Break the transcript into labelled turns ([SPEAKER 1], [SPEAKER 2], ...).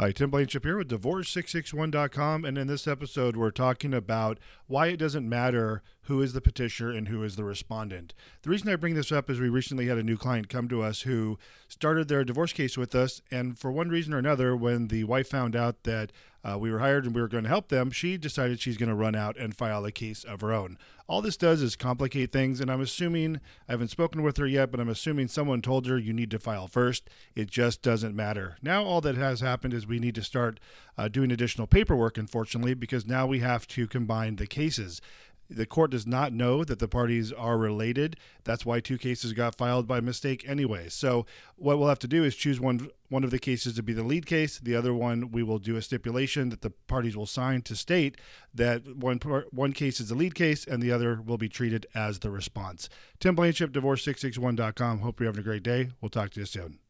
[SPEAKER 1] Hi, Tim Blankenship here with Divorce661.com. And in this episode, we're talking about why it doesn't matter who is the petitioner and who is the respondent. The reason I bring this up is we recently had a new client come to us who started their divorce case with us. And for one reason or another, when the wife found out that uh, we were hired and we were going to help them, she decided she's going to run out and file a case of her own. All this does is complicate things. And I'm assuming, I haven't spoken with her yet, but I'm assuming someone told her you need to file first. It just doesn't matter. Now, all that has happened is we need to start uh, doing additional paperwork, unfortunately, because now we have to combine the cases. The court does not know that the parties are related. That's why two cases got filed by mistake anyway. So what we'll have to do is choose one one of the cases to be the lead case. The other one we will do a stipulation that the parties will sign to state that one one case is the lead case and the other will be treated as the response. Tim Blankenship, divorce661.com. Hope you're having a great day. We'll talk to you soon.